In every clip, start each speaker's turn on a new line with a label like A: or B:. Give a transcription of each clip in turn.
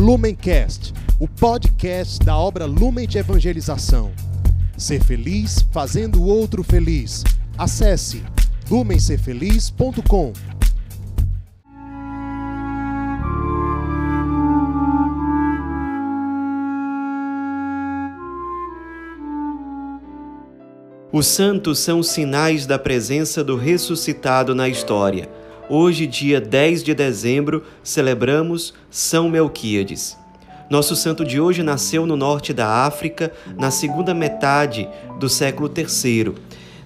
A: Lumencast, o podcast da obra Lumen de Evangelização. Ser feliz fazendo o outro feliz. Acesse lumencerfeliz.com.
B: Os santos são sinais da presença do ressuscitado na história. Hoje, dia 10 de dezembro, celebramos São Melquíades. Nosso santo de hoje nasceu no norte da África, na segunda metade do século III.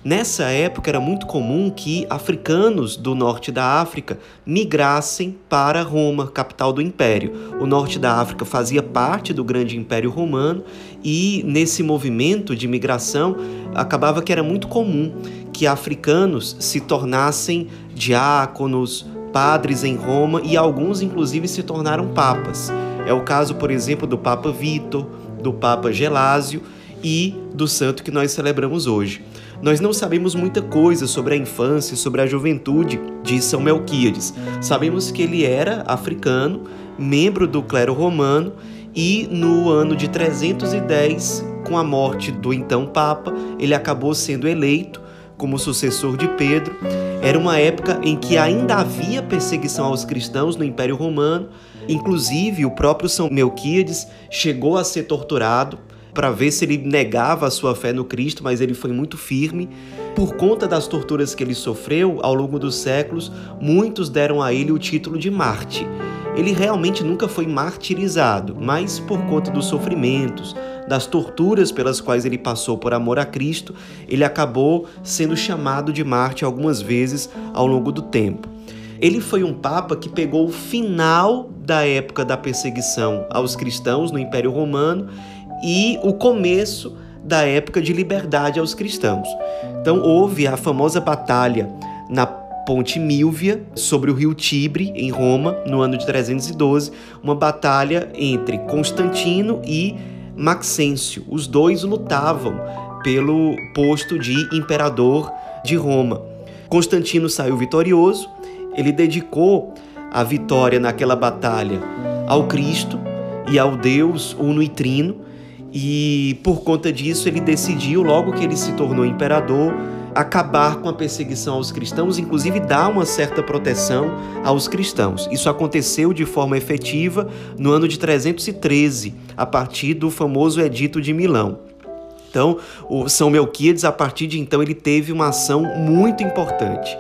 B: Nessa época era muito comum que africanos do norte da África migrassem para Roma, capital do império. O norte da África fazia parte do grande império romano e nesse movimento de migração acabava que era muito comum que africanos se tornassem diáconos, padres em Roma e alguns inclusive se tornaram papas. É o caso, por exemplo, do Papa Vitor, do Papa Gelásio e do santo que nós celebramos hoje. Nós não sabemos muita coisa sobre a infância, sobre a juventude de São Melquíades. Sabemos que ele era africano, membro do clero romano e no ano de 310, com a morte do então Papa, ele acabou sendo eleito como sucessor de Pedro. Era uma época em que ainda havia perseguição aos cristãos no Império Romano. Inclusive, o próprio São Melquíades chegou a ser torturado para ver se ele negava a sua fé no Cristo, mas ele foi muito firme. Por conta das torturas que ele sofreu ao longo dos séculos, muitos deram a ele o título de Marte. Ele realmente nunca foi martirizado, mas por conta dos sofrimentos, das torturas pelas quais ele passou por amor a Cristo, ele acabou sendo chamado de Marte algumas vezes ao longo do tempo. Ele foi um papa que pegou o final da época da perseguição aos cristãos no Império Romano e o começo da época de liberdade aos cristãos. Então houve a famosa batalha na Ponte Milvia sobre o rio Tibre, em Roma, no ano de 312, uma batalha entre Constantino e Maxêncio. Os dois lutavam pelo posto de imperador de Roma. Constantino saiu vitorioso, ele dedicou a vitória naquela batalha ao Cristo e ao Deus uno e trino, e por conta disso ele decidiu, logo que ele se tornou imperador, acabar com a perseguição aos cristãos, inclusive dar uma certa proteção aos cristãos. Isso aconteceu de forma efetiva no ano de 313, a partir do famoso Edito de Milão. Então, o São Melquíades, a partir de então, ele teve uma ação muito importante.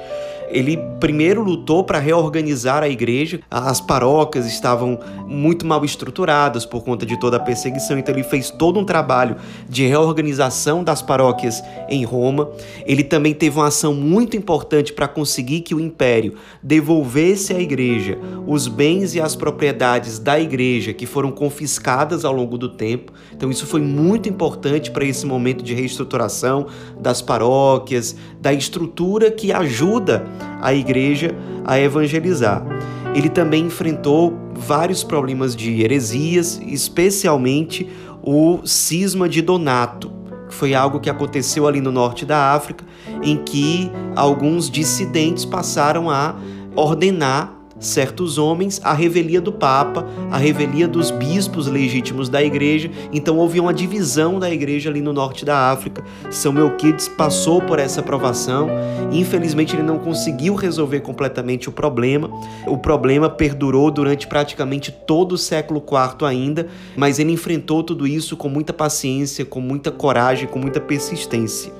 B: Ele primeiro lutou para reorganizar a igreja. As paróquias estavam muito mal estruturadas por conta de toda a perseguição, então ele fez todo um trabalho de reorganização das paróquias em Roma. Ele também teve uma ação muito importante para conseguir que o império devolvesse à igreja os bens e as propriedades da igreja que foram confiscadas ao longo do tempo. Então isso foi muito importante para esse momento de reestruturação das paróquias, da estrutura que ajuda a igreja a evangelizar. Ele também enfrentou vários problemas de heresias, especialmente o cisma de Donato, que foi algo que aconteceu ali no norte da África, em que alguns dissidentes passaram a ordenar certos homens a revelia do Papa, a revelia dos bispos legítimos da igreja. Então houve uma divisão da igreja ali no norte da África. São Melquides passou por essa provação. Infelizmente ele não conseguiu resolver completamente o problema. O problema perdurou durante praticamente todo o século IV ainda, mas ele enfrentou tudo isso com muita paciência, com muita coragem, com muita persistência.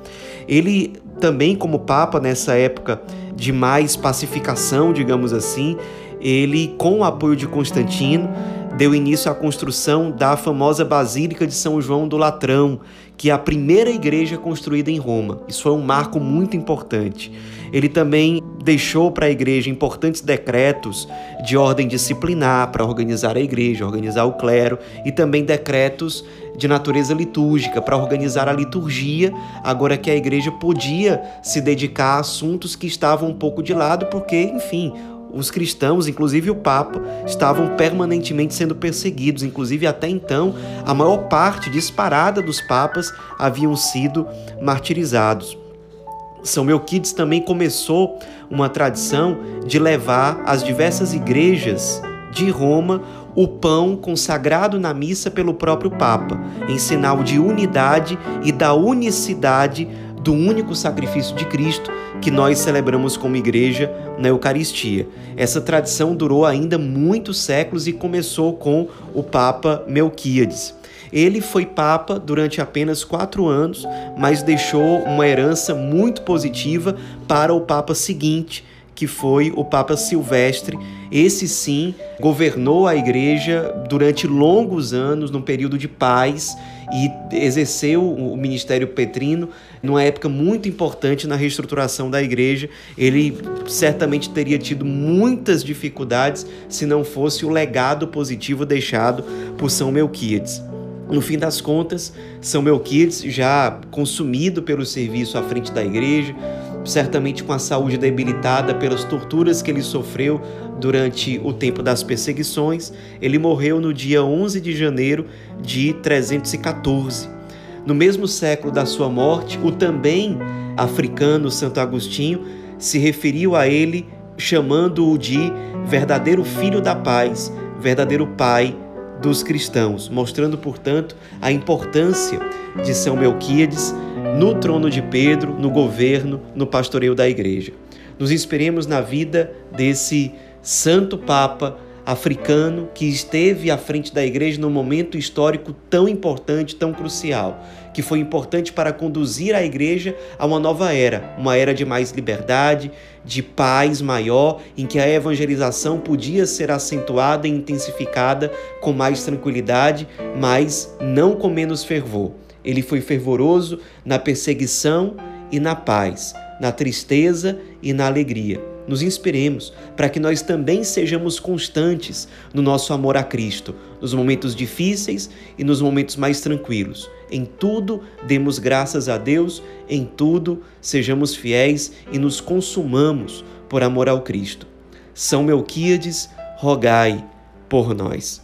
B: Ele também como papa nessa época de mais pacificação, digamos assim, ele, com o apoio de Constantino, deu início à construção da famosa Basílica de São João do Latrão, que é a primeira igreja construída em Roma. Isso foi um marco muito importante. Ele também deixou para a igreja importantes decretos de ordem disciplinar para organizar a igreja, organizar o clero e também decretos de natureza litúrgica para organizar a liturgia, agora que a igreja podia se dedicar a assuntos que estavam um pouco de lado, porque, enfim, os cristãos, inclusive o Papa, estavam permanentemente sendo perseguidos. Inclusive, até então, a maior parte disparada dos papas haviam sido martirizados. São Melquides também começou uma tradição de levar às diversas igrejas de Roma o pão consagrado na missa pelo próprio Papa, em sinal de unidade e da unicidade do único sacrifício de Cristo que nós celebramos como igreja na Eucaristia. Essa tradição durou ainda muitos séculos e começou com o Papa Melquíades. Ele foi papa durante apenas quatro anos, mas deixou uma herança muito positiva para o papa seguinte, que foi o Papa Silvestre. Esse sim governou a igreja durante longos anos, num período de paz, e exerceu o ministério petrino numa época muito importante na reestruturação da igreja. Ele certamente teria tido muitas dificuldades se não fosse o legado positivo deixado por São Melquíades. No fim das contas, São Melquides, já consumido pelo serviço à frente da igreja, certamente com a saúde debilitada pelas torturas que ele sofreu durante o tempo das perseguições, ele morreu no dia 11 de janeiro de 314. No mesmo século da sua morte, o também africano Santo Agostinho se referiu a ele chamando-o de verdadeiro filho da paz, verdadeiro pai dos cristãos, mostrando, portanto, a importância de São Melquíades no trono de Pedro, no governo, no pastoreio da igreja. Nos inspiremos na vida desse santo Papa africano que esteve à frente da igreja num momento histórico tão importante, tão crucial, que foi importante para conduzir a igreja a uma nova era, uma era de mais liberdade, de paz maior, em que a evangelização podia ser acentuada e intensificada com mais tranquilidade, mas não com menos fervor. Ele foi fervoroso na perseguição e na paz, na tristeza e na alegria nos inspiremos para que nós também sejamos constantes no nosso amor a Cristo, nos momentos difíceis e nos momentos mais tranquilos. Em tudo demos graças a Deus, em tudo sejamos fiéis e nos consumamos por amor ao Cristo. São Melquíades, rogai por nós.